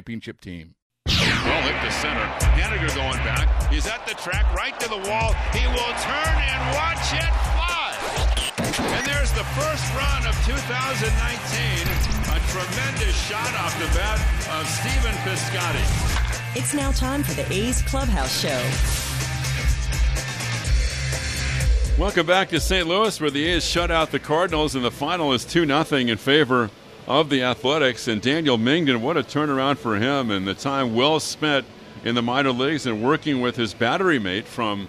championship team. Well hit to center. Haniger going back. He's at the track, right to the wall. He will turn and watch it fly. And there's the first run of 2019. A tremendous shot off the bat of Stephen Piscotty. It's now time for the A's Clubhouse Show. Welcome back to St. Louis, where the A's shut out the Cardinals, and the final is 2 0 in favor of the Athletics. And Daniel Mengden, what a turnaround for him, and the time well spent in the minor leagues and working with his battery mate from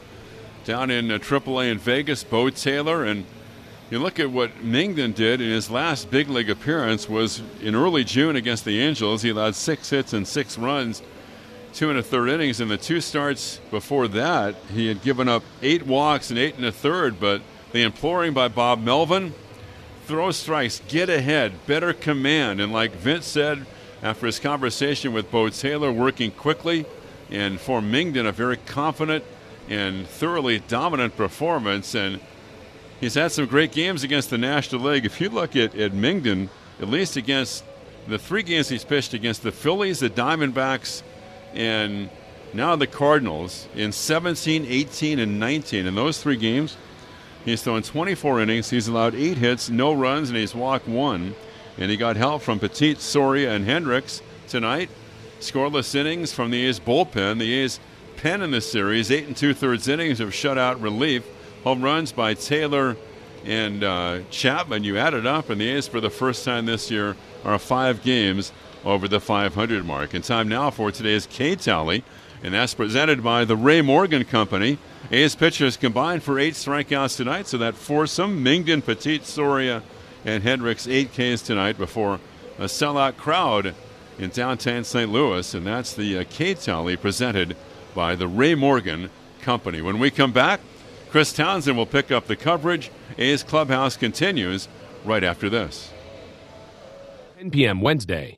down in uh, AAA in Vegas, Beau Taylor. And you look at what Mengden did in his last big league appearance was in early June against the Angels. He allowed six hits and six runs two and a third innings. In the two starts before that, he had given up eight walks and eight and a third. But the imploring by Bob Melvin, throw strikes, get ahead, better command. And like Vince said after his conversation with Beau Taylor, working quickly, and for Mengden, a very confident and thoroughly dominant performance. And he's had some great games against the National League. If you look at, at Mengden, at least against the three games he's pitched against the Phillies, the Diamondbacks, and now the Cardinals in 17, 18, and 19. In those three games, he's thrown 24 innings. He's allowed eight hits, no runs, and he's walked one. And he got help from Petit, Soria, and Hendriks tonight. Scoreless innings from the A's bullpen. The A's pen in this series, eight and two thirds innings of shutout relief. Home runs by Taylor and uh, Chapman. You add it up, and the A's for the first time this year are five games over the 500 mark. And time now for today's K tally, and that's presented by the Ray Morgan Company. A's pitchers combined for eight strikeouts tonight, so that foursome Mengden, Petit, Soria, and Hendriks eight Ks tonight before a sellout crowd in downtown St. Louis, and that's the uh, K tally presented by the Ray Morgan Company. When we come back, Chris Townsend will pick up the coverage. A's Clubhouse continues right after this. 10 p.m. Wednesday.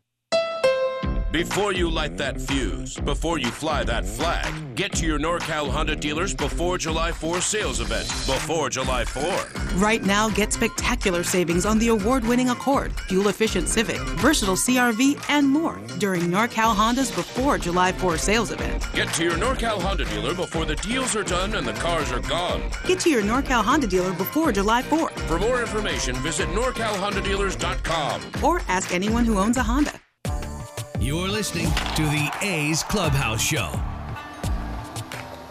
Before you light that fuse, before you fly that flag, get to your NorCal Honda dealers before July 4 sales event. Before July 4. Right now, get spectacular savings on the award winning Accord, fuel efficient Civic, versatile CRV, and more during NorCal Honda's Before July 4 sales event. Get to your NorCal Honda dealer before the deals are done and the cars are gone. Get to your NorCal Honda dealer before July 4. For more information, visit NorCalHondaDealers.com or ask anyone who owns a Honda. You're listening to the A's Clubhouse Show.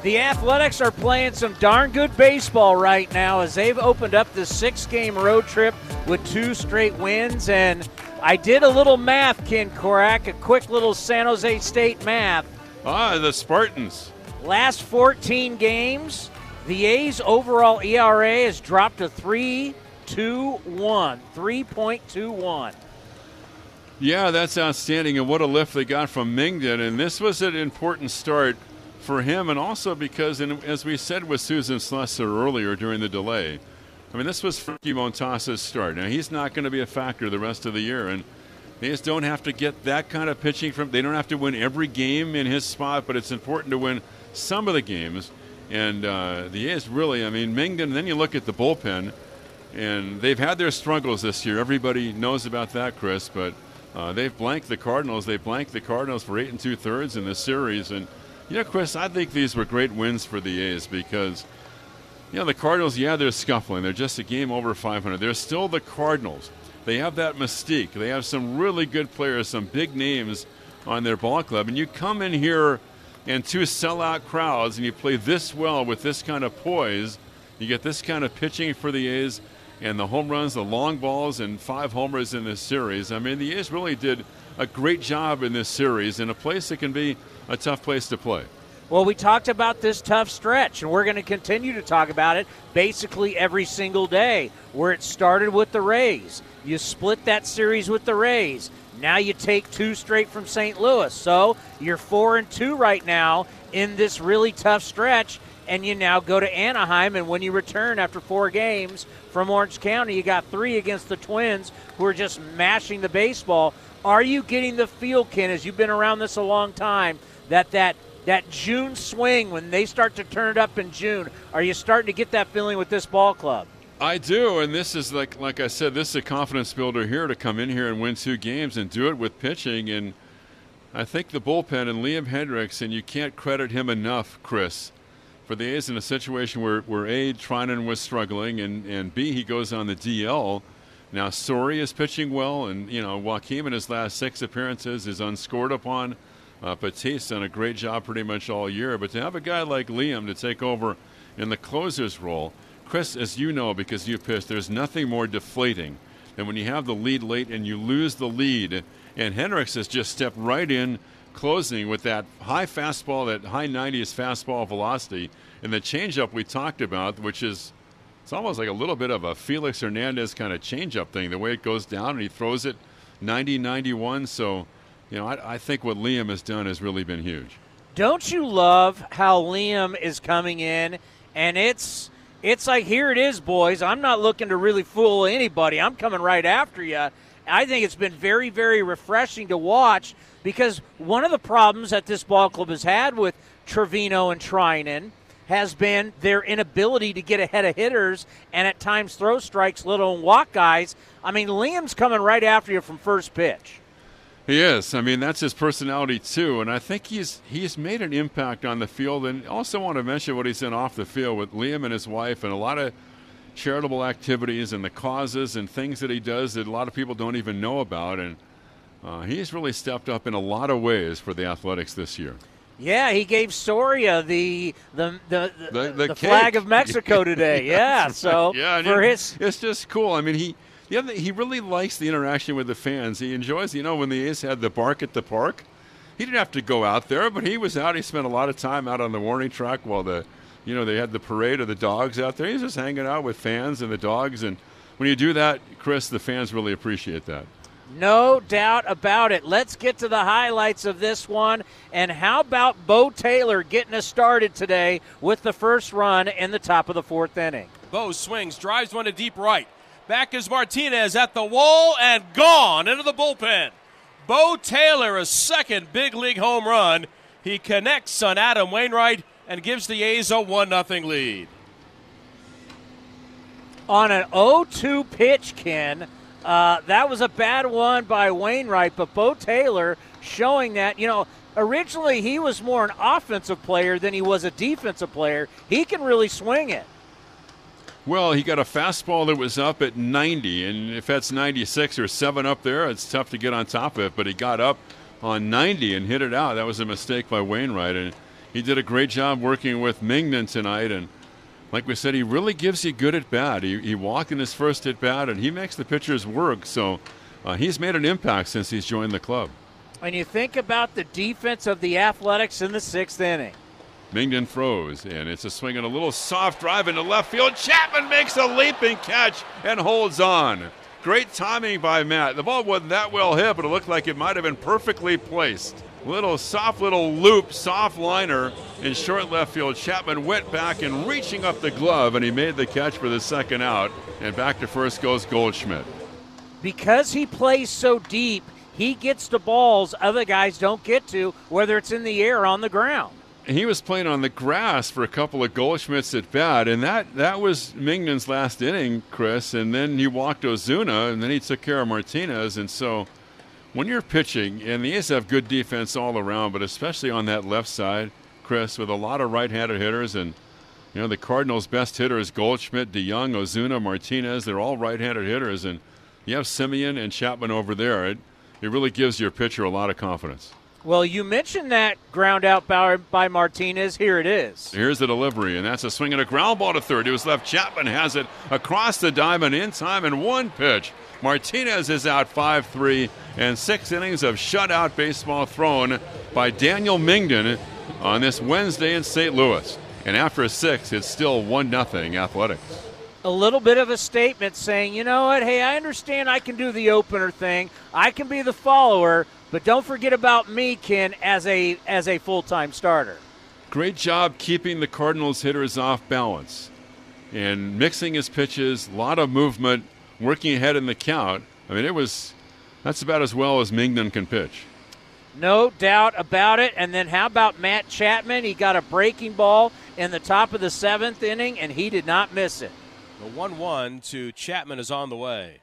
The Athletics are playing some darn good baseball right now as they've opened up the six game road trip with two straight wins. And I did a little math, Ken Korach, a quick little San Jose State math. Ah, the Spartans. Last 14 games, the A's overall ERA has dropped to 3 2 1. 3.21. Yeah, that's outstanding, and what a lift they got from Mengden. And this was an important start for him, and also because, and as we said with Susan Slusser earlier during the delay, I mean, this was Frankie Montas's start. Now, he's not going to be a factor the rest of the year, and They just don't have to get that kind of pitching from. They don't have to win every game in his spot, but it's important to win some of the games. And uh, the A's really, I mean, Mengden. Then you look at the bullpen, and they've had their struggles this year. Everybody knows about that, Chris. But uh, they've blanked the Cardinals. They blanked the Cardinals for eight and two thirds in this series. And you know, Chris, I think these were great wins for the A's because. You know, the Cardinals, yeah, they're scuffling. They're just a game over 500. They're still the Cardinals. They have that mystique. They have some really good players, some big names on their ball club. And you come in here and two sellout crowds and you play this well with this kind of poise, you get this kind of pitching for the A's and the home runs, the long balls, and five homers in this series. I mean, the A's really did a great job in this series in a place that can be a tough place to play. Well, we talked about this tough stretch, and we're going to continue to talk about it basically every single day. Where it started with the Rays, you split that series with the Rays. Now you take two straight from St. Louis, so you're four and two right now in this really tough stretch. And you now go to Anaheim, and when you return after four games from Orange County, you got three against the Twins, who are just mashing the baseball. Are you getting the feel, Ken, as you've been around this a long time, that that that June swing when they start to turn it up in June. Are you starting to get that feeling with this ball club? I do, and this is like like I said, this is a confidence builder here to come in here and win two games and do it with pitching. And I think the bullpen and Liam Hendriks, and you can't credit him enough, Chris, for the A's in a situation where where A Treinen was struggling, and and B he goes on the DL. Now Soria is pitching well, and you know Joakim in his last six appearances is unscored upon. Uh, Batiste done a great job pretty much all year, but to have a guy like Liam to take over in the closer's role, Chris, as you know because you pitched, there's nothing more deflating than when you have the lead late and you lose the lead. And Hendriks has just stepped right in, closing with that high fastball, that high 90s fastball velocity, and the changeup we talked about, which is it's almost like a little bit of a Felix Hernandez kind of changeup thing, the way it goes down and he throws it 90 91. So you know, I, I think what Liam has done has really been huge. Don't you love how Liam is coming in and it's it's like here it is, boys. I'm not looking to really fool anybody. I'm coming right after you. I think it's been very, very refreshing to watch because one of the problems that this ball club has had with Trivino and Treinen has been their inability to get ahead of hitters and at times throw strikes, little and walk guys. I mean, Liam's coming right after you from first pitch. He is. I mean, that's his personality too, and I think he's he's made an impact on the field. And also want to mention what he's done off the field with Liam and his wife, and a lot of charitable activities and the causes and things that he does that a lot of people don't even know about. And uh, he's really stepped up in a lot of ways for the Athletics this year. Yeah, he gave Soria the the the, the, the, the flag of Mexico today. yeah, so yeah, for his it's just cool. I mean, he the other, he really likes the interaction with the fans. He enjoys, you know, when the A's had the bark at the park. He didn't have to go out there, but he was out. He spent a lot of time out on the warning track while the, you know, they had the parade of the dogs out there. He's just hanging out with fans and the dogs. And when you do that, Chris, the fans really appreciate that. No doubt about it. Let's get to the highlights of this one. And how about Beau Taylor getting us started today with the first run in the top of the fourth inning? Beau swings, drives one to deep right. Back is Martinez at the wall and gone into the bullpen. Beau Taylor, a second big league home run. He connects on Adam Wainwright and gives the A's a 1 0 lead. On an 0 2 pitch, Ken, uh, that was a bad one by Wainwright, but Beau Taylor showing that, you know, originally he was more an offensive player than he was a defensive player. He can really swing it. Well, he got a fastball that was up at 90, and if that's 96 or 7 up there, it's tough to get on top of it. But he got up on 90 and hit it out. That was a mistake by Wainwright, and he did a great job working with Mengden tonight. And like we said, he really gives you good at bat. He, he walked in his first at bat, and he makes the pitchers work. So uh, he's made an impact since he's joined the club. When you think about the defense of the Athletics in the sixth inning, Mengden throws, and it's a swing and a little soft drive into left field. Chapman makes a leaping catch and holds on. Great timing by Matt. The ball wasn't that well hit, but it looked like it might have been perfectly placed. Little soft little loop, soft liner in short left field. Chapman went back and reaching up the glove, and he made the catch for the second out. And back to first goes Goldschmidt. Because he plays so deep, he gets to balls other guys don't get to, whether it's in the air or on the ground. He was playing on the grass for a couple of Goldschmidts at bat, and that, that was Mengden's last inning, Chris. And then he walked Ozuna, and then he took care of Martinez. And so when you're pitching, and the A's have good defense all around, but especially on that left side, Chris, with a lot of right-handed hitters, and you know the Cardinals' best hitters: Goldschmidt, DeJong, Ozuna, Martinez. They're all right-handed hitters, and you have Semien and Chapman over there. It, it really gives your pitcher a lot of confidence. Well, you mentioned that ground out by, by Martinez. Here it is. Here's the delivery, and that's a swing and a ground ball to third. It was left. Chapman has it across the diamond in time and one pitch. Martinez is out 5 3, and six innings of shutout baseball thrown by Daniel Mengden on this Wednesday in St. Louis. And after a six, it's still 1 0 Athletics. A little bit of a statement saying, you know what, hey, I understand I can do the opener thing, I can be the follower, but don't forget about me, Ken, as a as a full time starter. Great job keeping the Cardinals hitters off balance and mixing his pitches, a lot of movement, working ahead in the count. I mean, it was that's about as well as Mengden can pitch. No doubt about it. And then how about Matt Chapman? He got a breaking ball in the top of the seventh inning, and he did not miss it. The 1 1 to Chapman is on the way.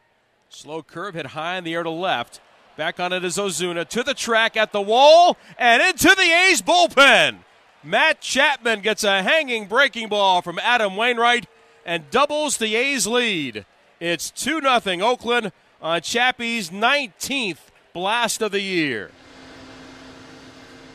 Slow curve hit high in the air to left. Back on it is Ozuna to the track at the wall and into the A's bullpen. Matt Chapman gets a hanging breaking ball from Adam Wainwright and doubles the A's lead. It's 2 0 Oakland on Chappie's 19th blast of the year.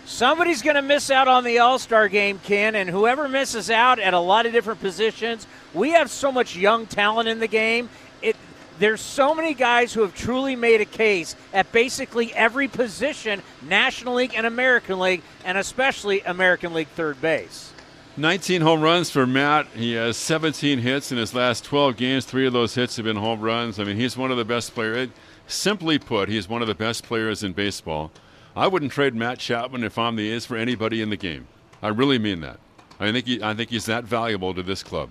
Somebody's going to miss out on the All Star game, Ken, and whoever misses out at a lot of different positions, we have so much young talent in the game. It, there's so many guys who have truly made a case at basically every position, National League and American League, and especially American League third base. 19 home runs for Matt. He has 17 hits in his last 12 games. Three of those hits have been home runs. I mean, he's one of the best players. Simply put, he's one of the best players in baseball. I wouldn't trade Matt Chapman if I'm the A's for anybody in the game. I really mean that. I think he, I think he's that valuable to this club.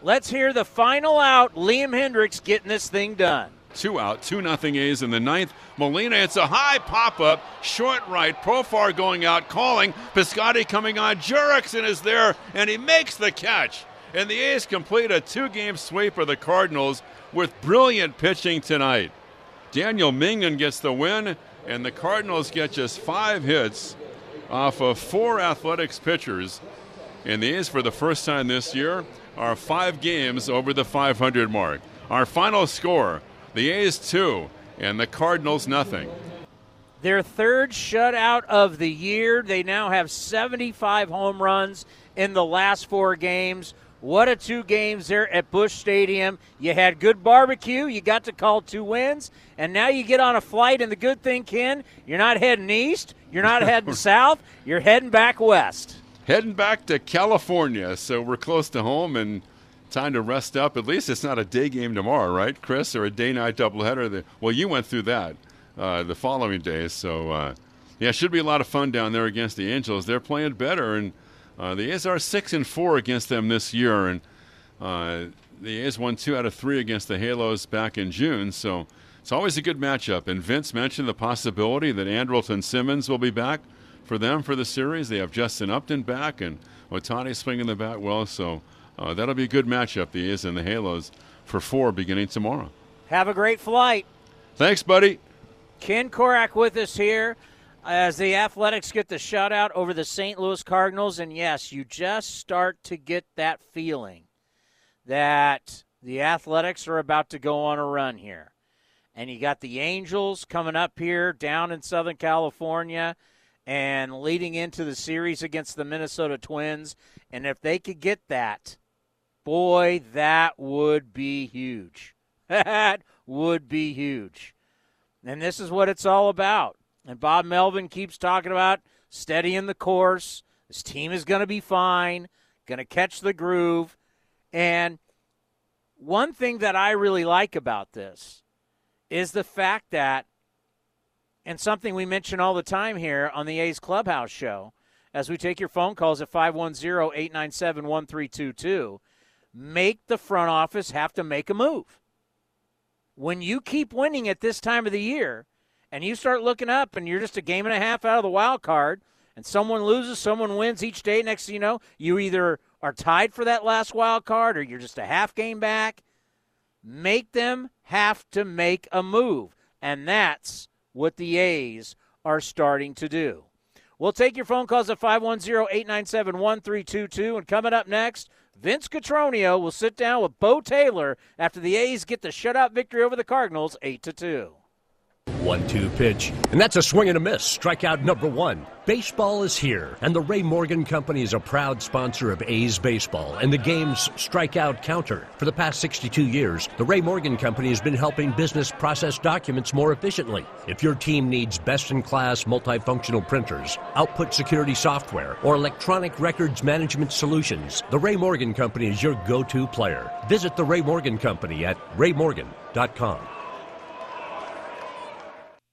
Let's hear the final out. Liam Hendriks getting this thing done. Two out, two nothing A's in the ninth. Molina, it's a high pop up, short right. Profar going out, calling. Piscotty coming on. Jurickson is there, and he makes the catch. And the A's complete a two game sweep of the Cardinals with brilliant pitching tonight. Daniel Mengden gets the win, and the Cardinals get just five hits off of four athletics pitchers. And the A's, for the first time this year, are five games over the 500 mark. Our final score the A's two and the Cardinals nothing. Their third shutout of the year. They now have 75 home runs in the last four games. What a two games there at Busch Stadium. You had good barbecue. You got to call two wins. And now you get on a flight. And the good thing, Ken, you're not heading east. You're not heading south. You're heading back west. Heading back to California. So we're close to home and time to rest up. At least it's not a day game tomorrow, right, Chris? Or a day night doubleheader. Well, you went through that uh, the following day. So, uh, yeah, should be a lot of fun down there against the Angels. They're playing better. And uh, the A's are six and four against them this year, and uh, the A's won two out of three against the Halos back in June. So it's always a good matchup. And Vince mentioned the possibility that Andrelton Simmons will be back for them for the series. They have Justin Upton back, and Ohtani swinging the bat well. So uh, that'll be a good matchup. The A's and the Halos for four beginning tomorrow. Have a great flight. Thanks, buddy. Ken Korach with us here as the Athletics get the shutout over the St. Louis Cardinals. And yes, you just start to get that feeling that the Athletics are about to go on a run here. And you got the Angels coming up here down in Southern California and leading into the series against the Minnesota Twins. And if they could get that, boy, that would be huge. that would be huge. And this is what it's all about. And Bob Melvin keeps talking about steadying the course. This team is going to be fine, going to catch the groove. And one thing that I really like about this is the fact that, and something we mention all the time here on the A's Clubhouse show, as we take your phone calls at 510 897 1322, make the front office have to make a move. When you keep winning at this time of the year, and you start looking up and you're just a game and a half out of the wild card and someone loses, someone wins each day, next you know, you either are tied for that last wild card or you're just a half game back. Make them have to make a move. And that's what the A's are starting to do. We'll take your phone calls at 510 897 1322. And coming up next, Vince Cotroneo will sit down with Beau Taylor after the A's get the shutout victory over the Cardinals 8 to 2. One two pitch. And that's a swing and a miss. Strikeout number one. Baseball is here, and the Ray Morgan Company is a proud sponsor of A's Baseball and the game's strikeout counter. For the past 62 years, the Ray Morgan Company has been helping business process documents more efficiently. If your team needs best in class multifunctional printers, output security software, or electronic records management solutions, the Ray Morgan Company is your go to player. Visit the Ray Morgan Company at raymorgan.com.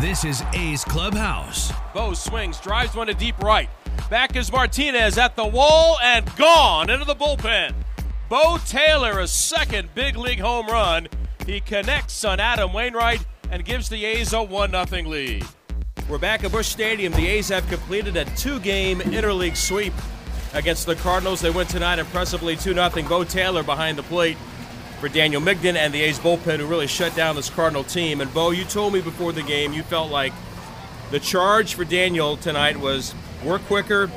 This is A's Clubhouse. Beau swings, drives one to deep right. Back is Martinez at the wall and gone into the bullpen. Beau Taylor, a second big league home run. He connects on Adam Wainwright and gives the A's a 1 0 lead. We're back at Busch Stadium. The A's have completed a two game interleague sweep against the Cardinals. They win tonight impressively 2 0. Beau Taylor behind the plate for Daniel Mengden and the A's bullpen, who really shut down this Cardinal team. And Beau, you told me before the game you felt like the charge for Daniel tonight was work quicker,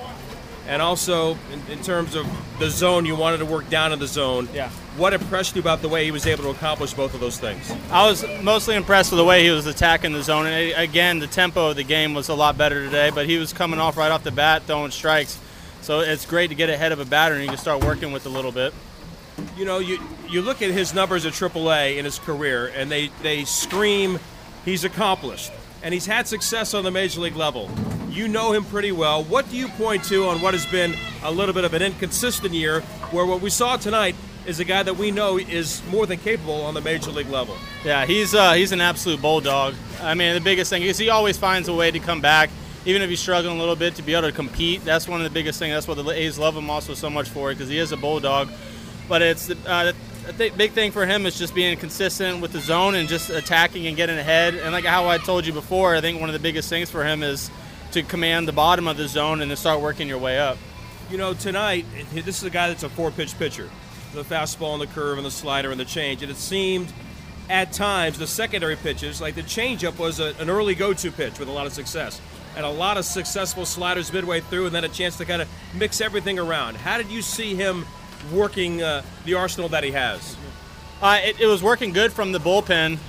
and also in, in, terms of the zone, you wanted to work down in the zone. Yeah. What impressed you about the way he was able to accomplish both of those things? I was mostly impressed with the way he was attacking the zone. And again, the tempo of the game was a lot better today, but he was coming off right off the bat, throwing strikes. So it's great to get ahead of a batter and you can start working with a little bit you know, you you look at his numbers at AAA in his career, and they they scream he's accomplished, and he's had success on the major league level. You know him pretty well. What do you point to on what has been a little bit of an inconsistent year, where what we saw tonight is a guy that we know is more than capable on the major league level? Yeah, he's uh, he's an absolute bulldog. I mean, the biggest thing is he always finds a way to come back even if he's struggling a little bit to be able to compete, that's one of the biggest things. That's what the A's love him also so much for because he is a bulldog. But it's uh, the big thing for him is just being consistent with the zone and just attacking and getting ahead. And like how I told you before, I think one of the biggest things for him is to command the bottom of the zone and then start working your way up. You know, tonight this is a guy that's a four-pitch pitcher, the fastball and the curve and the slider and the change. And it seemed at times the secondary pitches, like the changeup, was a, an early go-to pitch with a lot of success and a lot of successful sliders midway through, and then a chance to kind of mix everything around. How did you see him? Working uh, the arsenal that he has? Uh, it, it, was working good from the bullpen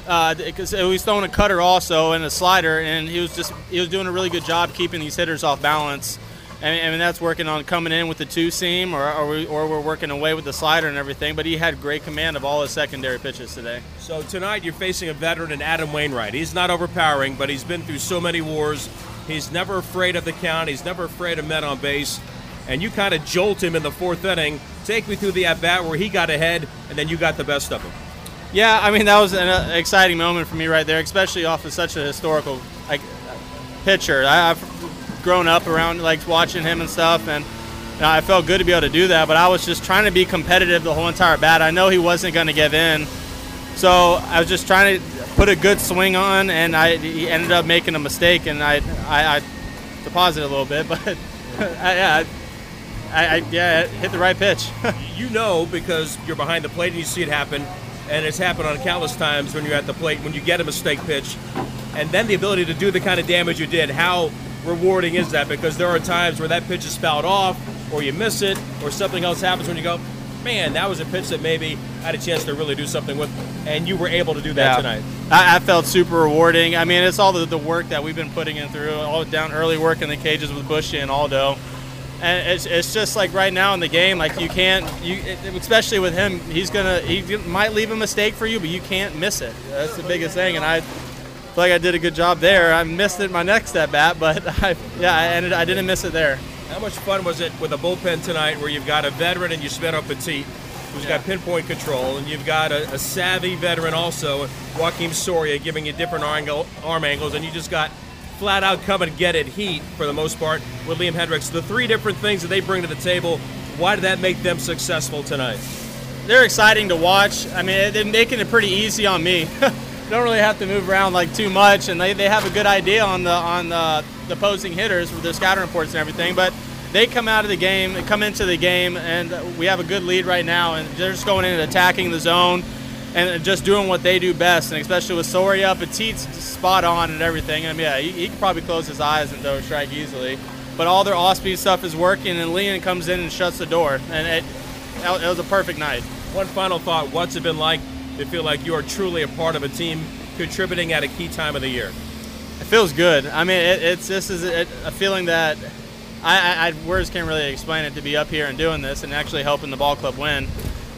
because uh, he was throwing a cutter also and a slider, and he was just he was doing a really good job keeping these hitters off balance. And, and that's working on coming in with the two seam, or, or, we, or we're working away with the slider and everything. But he had great command of all his secondary pitches today. So tonight you're facing a veteran in Adam Wainwright. He's not overpowering, but he's been through so many wars. He's never afraid of the count. He's never afraid of men on base and you kind of jolt him in the fourth inning. Take me through the at bat where he got ahead, and then you got the best of him. Yeah, I mean that was an uh, exciting moment for me right there, especially off of such a historical like pitcher. I, have grown up around like watching him and stuff, and you know, I felt good to be able to do that. But I was just trying to be competitive the whole entire bat. I know he wasn't going to give in, so I was just trying to put a good swing on, and I he ended up making a mistake, and I I, I deposited a little bit, but I, yeah. I yeah, hit the right pitch. you know because you're behind the plate and you see it happen, and it's happened on countless times when you're at the plate when you get a mistake pitch, and then the ability to do the kind of damage you did. How rewarding is that? Because there are times where that pitch is fouled off, or you miss it, or something else happens when you go, man, that was a pitch that maybe I had a chance to really do something with, and you were able to do that yeah. tonight. I, I, felt super rewarding. I mean, it's all the, the work that we've been putting in through, all down early work in the cages with Bushy and Aldo and it's, it's just like right now in the game, like you can't, you especially with him, he's gonna he might leave a mistake for you, but you can't miss it. That's the biggest thing, and I feel like I did a good job there. I missed it my next at bat, but I, yeah, I ended. I didn't miss it there. How much fun was it with a bullpen tonight, where you've got a veteran and Yusmeiro Petit, who's got pinpoint control, and you've got a, a savvy veteran also, Joakim Soria, giving you different arm angles, and you just got flat out come and get it heat for the most part with Liam Hendriks. The three different things that they bring to the table, why did that make them successful tonight? They're exciting to watch. I mean, they're making it pretty easy on me. Don't really have to move around like too much, and they, they have a good idea on the on the, the opposing hitters with their scouting reports and everything. But they come out of the game, they come into the game, and we have a good lead right now, and they're just going in and attacking the zone and just doing what they do best, and especially with Soria, Petit's spot on and everything. I mean, yeah, he, he could probably close his eyes and throw a strike easily. But all their off-speed stuff is working, and Leon comes in and shuts the door, and it, it was a perfect night. One final thought: What's it been like to feel like you are truly a part of a team contributing at a key time of the year? It feels good. I mean, it, it's this is a, a feeling that I, I, words can't really explain it to be up here and doing this and actually helping the ball club win.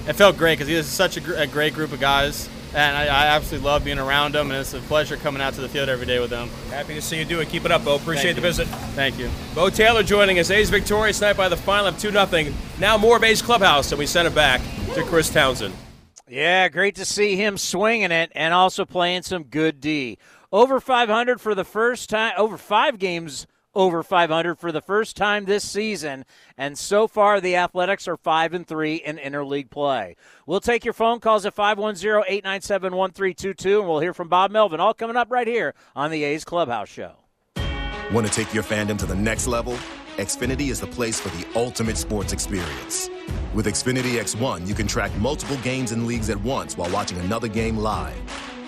It felt great because he is such a, gr- a, great group of guys, and I, I, absolutely love being around them, and it's a pleasure coming out to the field every day with them. Happy to see you do it. Keep it up, Beau. Appreciate Thank the you. visit. Thank you. Beau Taylor joining us. A's victorious tonight by the final of 2 0. Now more of A's Clubhouse, and we send it back to Chris Townsend. Yeah, great to see him swinging it and also playing some good D. Over 500 for the first time, over five games over 500 for the first time this season, and so far the Athletics are 5 and 3 in interleague play. We'll take your phone calls at 510-897-1322 and we'll hear from Bob Melvin all coming up right here on the A's Clubhouse show. Want to take your fandom to the next level? Xfinity is the place for the ultimate sports experience. With Xfinity X1, you can track multiple games and leagues at once while watching another game live.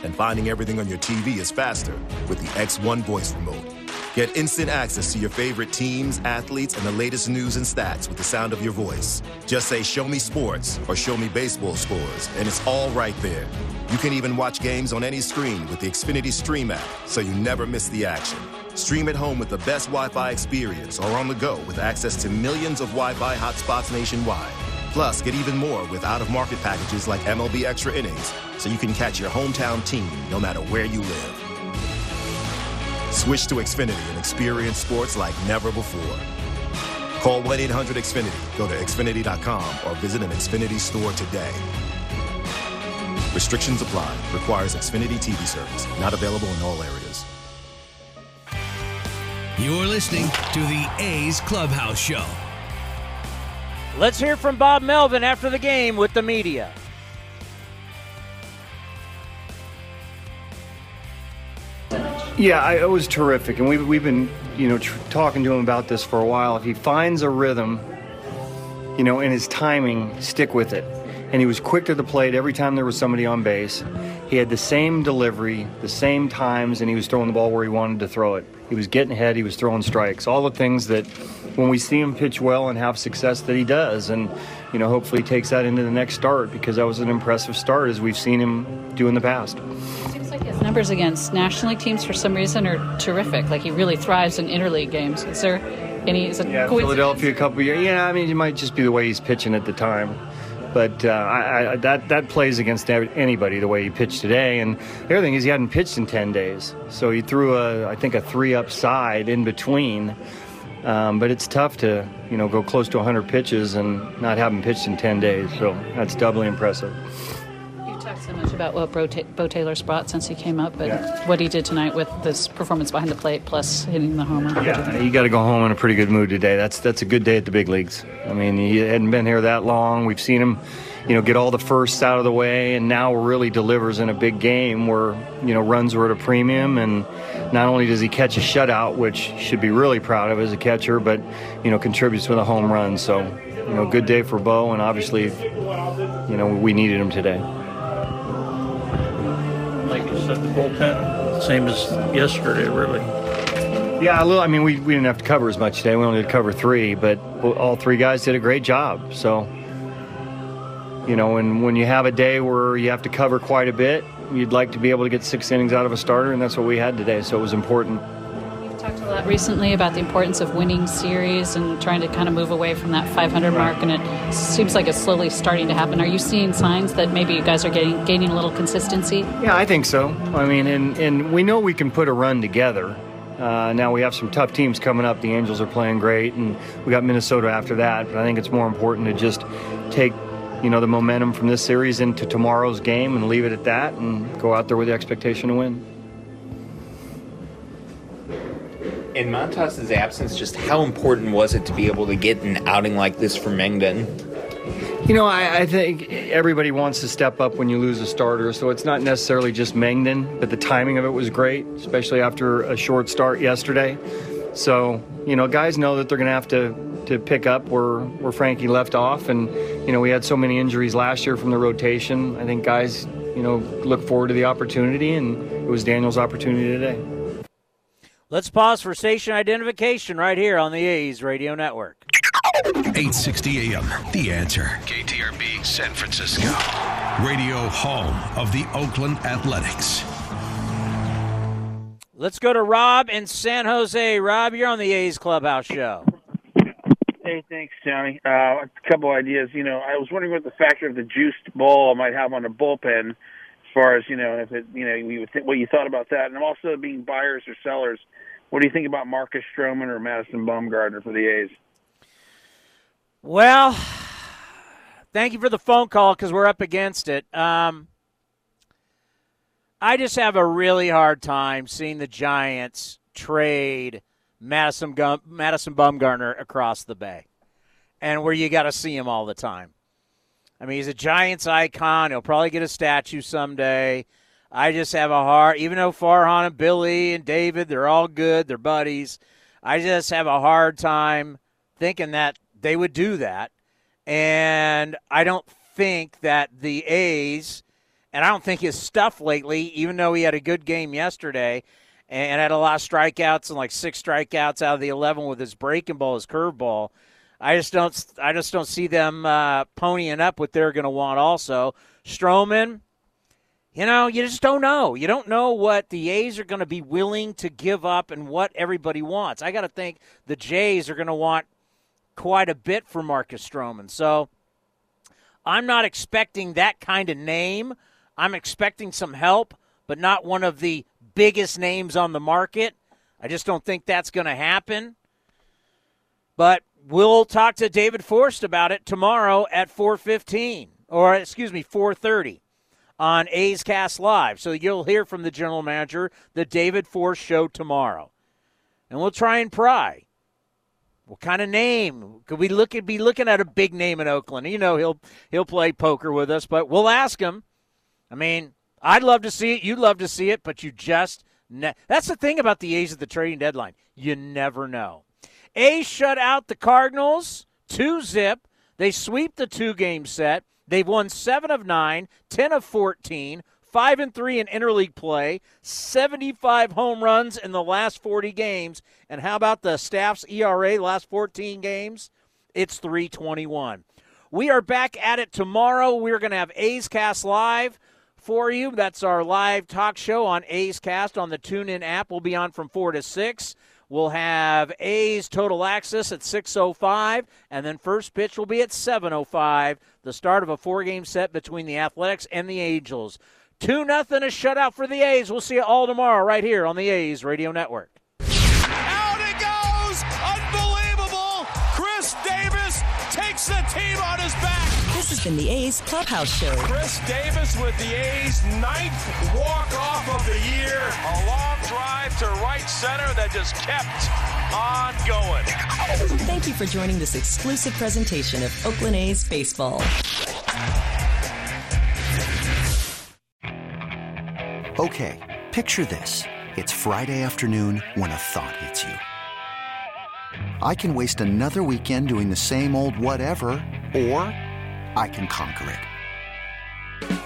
And finding everything on your TV is faster with the X1 voice remote. Get instant access to your favorite teams, athletes, and the latest news and stats with the sound of your voice. Just say, Show me sports or Show me baseball scores, and it's all right there. You can even watch games on any screen with the Xfinity Stream app, so you never miss the action. Stream at home with the best Wi Fi experience or on the go with access to millions of Wi Fi hotspots nationwide. Plus, get even more with out of market packages like MLB Extra Innings, so you can catch your hometown team no matter where you live. Switch to Xfinity and experience sports like never before. Call 1 800 Xfinity, go to Xfinity.com, or visit an Xfinity store today. Restrictions apply. Requires Xfinity TV service. Not available in all areas. You're listening to the A's Clubhouse Show. Let's hear from Bob Melvin after the game with the media. Yeah, I, it was terrific, and we've we've been you know tr- talking to him about this for a while. If he finds a rhythm, you know, in his timing, stick with it. And he was quick to the plate every time there was somebody on base. He had the same delivery, the same times, and he was throwing the ball where he wanted to throw it. He was getting ahead. He was throwing strikes. All the things that, when we see him pitch well and have success, that he does. And you know, hopefully, he takes that into the next start because that was an impressive start as we've seen him do in the past. His numbers against national league teams for some reason are terrific. Like he really thrives in interleague games. Is there any? Is it Yeah. Philadelphia a couple years. Yeah, I mean, it might just be the way he's pitching at the time. But uh, I, I, that that plays against anybody the way he pitched today. And the other thing is he hadn't pitched in ten days, so he threw a I think a three upside in between. Um, but it's tough to you know go close to 100 pitches and not have him pitched in 10 days. So that's doubly impressive. About what Beau, Ta- Beau Taylor's brought since he came up, but what he did tonight with this performance behind the plate plus hitting the homer. Yeah, you got to go home in a pretty good mood today. That's that's a good day at the big leagues. I mean, he hadn't been here that long. We've seen him, you know, get all the firsts out of the way, and now really delivers in a big game where you know runs were at a premium. And not only does he catch a shutout, which should be really proud of as a catcher, but you know contributes with a home run. So you know, good day for Beau, and obviously, you know, we needed him today. Said, the bullpen, same as yesterday, really. Yeah, a little. I mean, we, we didn't have to cover as much today. We only did cover three, but all three guys did a great job. So, you know, and when you have a day where you have to cover quite a bit, you'd like to be able to get six innings out of a starter, and that's what we had today. So it was important. A lot recently about the importance of winning series and trying to kind of move away from that 500 mark, and it seems like it's slowly starting to happen. Are you seeing signs that maybe you guys are getting gaining a little consistency? Yeah, I think so. I mean, and, and we know we can put a run together. Uh, now we have some tough teams coming up. The Angels are playing great, and we got Minnesota after that. But I think it's more important to just take you know the momentum from this series into tomorrow's game and leave it at that, and go out there with the expectation to win. In Montas's absence, just how important was it to be able to get an outing like this for Mengden? You know, I, I, think everybody wants to step up when you lose a starter, so it's not necessarily just Mengden, but the timing of it was great, especially after a short start yesterday. So, you know, guys know that they're going to have to to pick up where where Frankie left off, and you know, we had so many injuries last year from the rotation. I think guys, you know, look forward to the opportunity, and it was Daniel's opportunity today. Let's pause for station identification right here on the A's Radio Network. 860 AM, The Answer. KTRB, San Francisco. Radio home of the Oakland Athletics. Let's go to Rob in San Jose. Rob, you're on the A's Clubhouse Show. Hey, thanks, Johnny. Uh, a couple ideas. You know, I was wondering what the factor of the juiced ball might have on the bullpen, as far as you know, if it, you know, you would th- what you thought about that, and also being buyers or sellers what do you think about Marcus Stroman or Madison Bumgarner for the A's? Well, thank you for the phone call because we're up against it. Um, I just have a really hard time seeing the Giants trade Madison Madison Bumgarner across the bay, and where you got to see him all the time. I mean, he's a Giants icon. He'll probably get a statue someday. I just have a hard, even though Farhan and Billy and David, they're all good, they're buddies. I just have a hard time thinking that they would do that. And I don't think that the A's, and I don't think his stuff lately, even though he had a good game yesterday and had a lot of strikeouts and like six strikeouts out of the 11 with his breaking ball, his curveball. I just don't, I just don't see them uh, ponying up what they're going to want. Also, Stroman, you know, you just don't know. You don't know what the A's are going to be willing to give up and what everybody wants. I got to think the Jays are going to want quite a bit for Marcus Stroman. So I'm not expecting that kind of name. I'm expecting some help, but not one of the biggest names on the market. I just don't think that's going to happen. But we'll talk to David Forst about it tomorrow at 4:15 or excuse me, 4:30 on A's Cast Live. So you'll hear from the general manager, the David Forst Show tomorrow. And we'll try and pry. What kind of name could we look at? Be looking at a big name in Oakland. You know he'll he'll play poker with us, but we'll ask him. I mean, I'd love to see it. You'd love to see it, but you just ne- that's the thing about the A's at the trading deadline. You never know. A's shut out the Cardinals two zip. They sweep the two game set. They've won 7 of 9, 10 of 14, 5 and 3 in interleague play, 75 home runs in the last 40 games. And how about the staff's ERA last 14 games? It's 321. We are back at it tomorrow. We're going to have A's Cast Live for you. That's our live talk show on A's Cast on the TuneIn app. We'll be on from 4 to 6. We'll have A's Total Access at 6:05, and then first pitch will be at 7:05. The start of a four-game set between the Athletics and the Angels. Two nothing, a shutout for the A's. We'll see you all tomorrow right here on the A's Radio Network. Out it goes! Unbelievable! Khris Davis takes the team on his back. This has been the A's Clubhouse Show. Khris Davis with the A's ninth walk-off of the year. A long drive to right center that just kept on going. Thank you for joining this exclusive presentation of Oakland A's baseball. Okay, picture this. It's Friday afternoon when a thought hits you. I can waste another weekend doing the same old whatever, or I can conquer it.